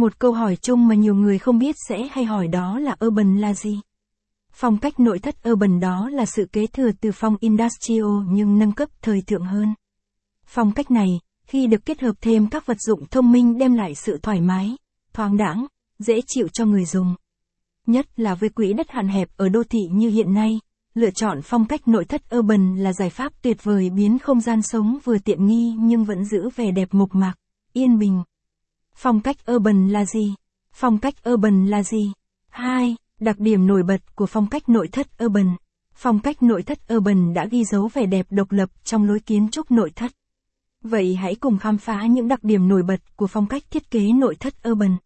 Một câu hỏi chung mà nhiều người không biết sẽ hay hỏi đó là urban là gì? Phong cách nội thất urban đó là sự kế thừa từ phong industrial nhưng nâng cấp thời thượng hơn. Phong cách này, khi được kết hợp thêm các vật dụng thông minh đem lại sự thoải mái, thoáng đãng, dễ chịu cho người dùng. Nhất là với quỹ đất hạn hẹp ở đô thị như hiện nay, lựa chọn phong cách nội thất urban là giải pháp tuyệt vời biến không gian sống vừa tiện nghi nhưng vẫn giữ vẻ đẹp mộc mạc, yên bình. Phong cách urban là gì? Phong cách urban là gì? 2. Đặc điểm nổi bật của phong cách nội thất urban. Phong cách nội thất urban đã ghi dấu vẻ đẹp độc lập trong lối kiến trúc nội thất. Vậy hãy cùng khám phá những đặc điểm nổi bật của phong cách thiết kế nội thất urban.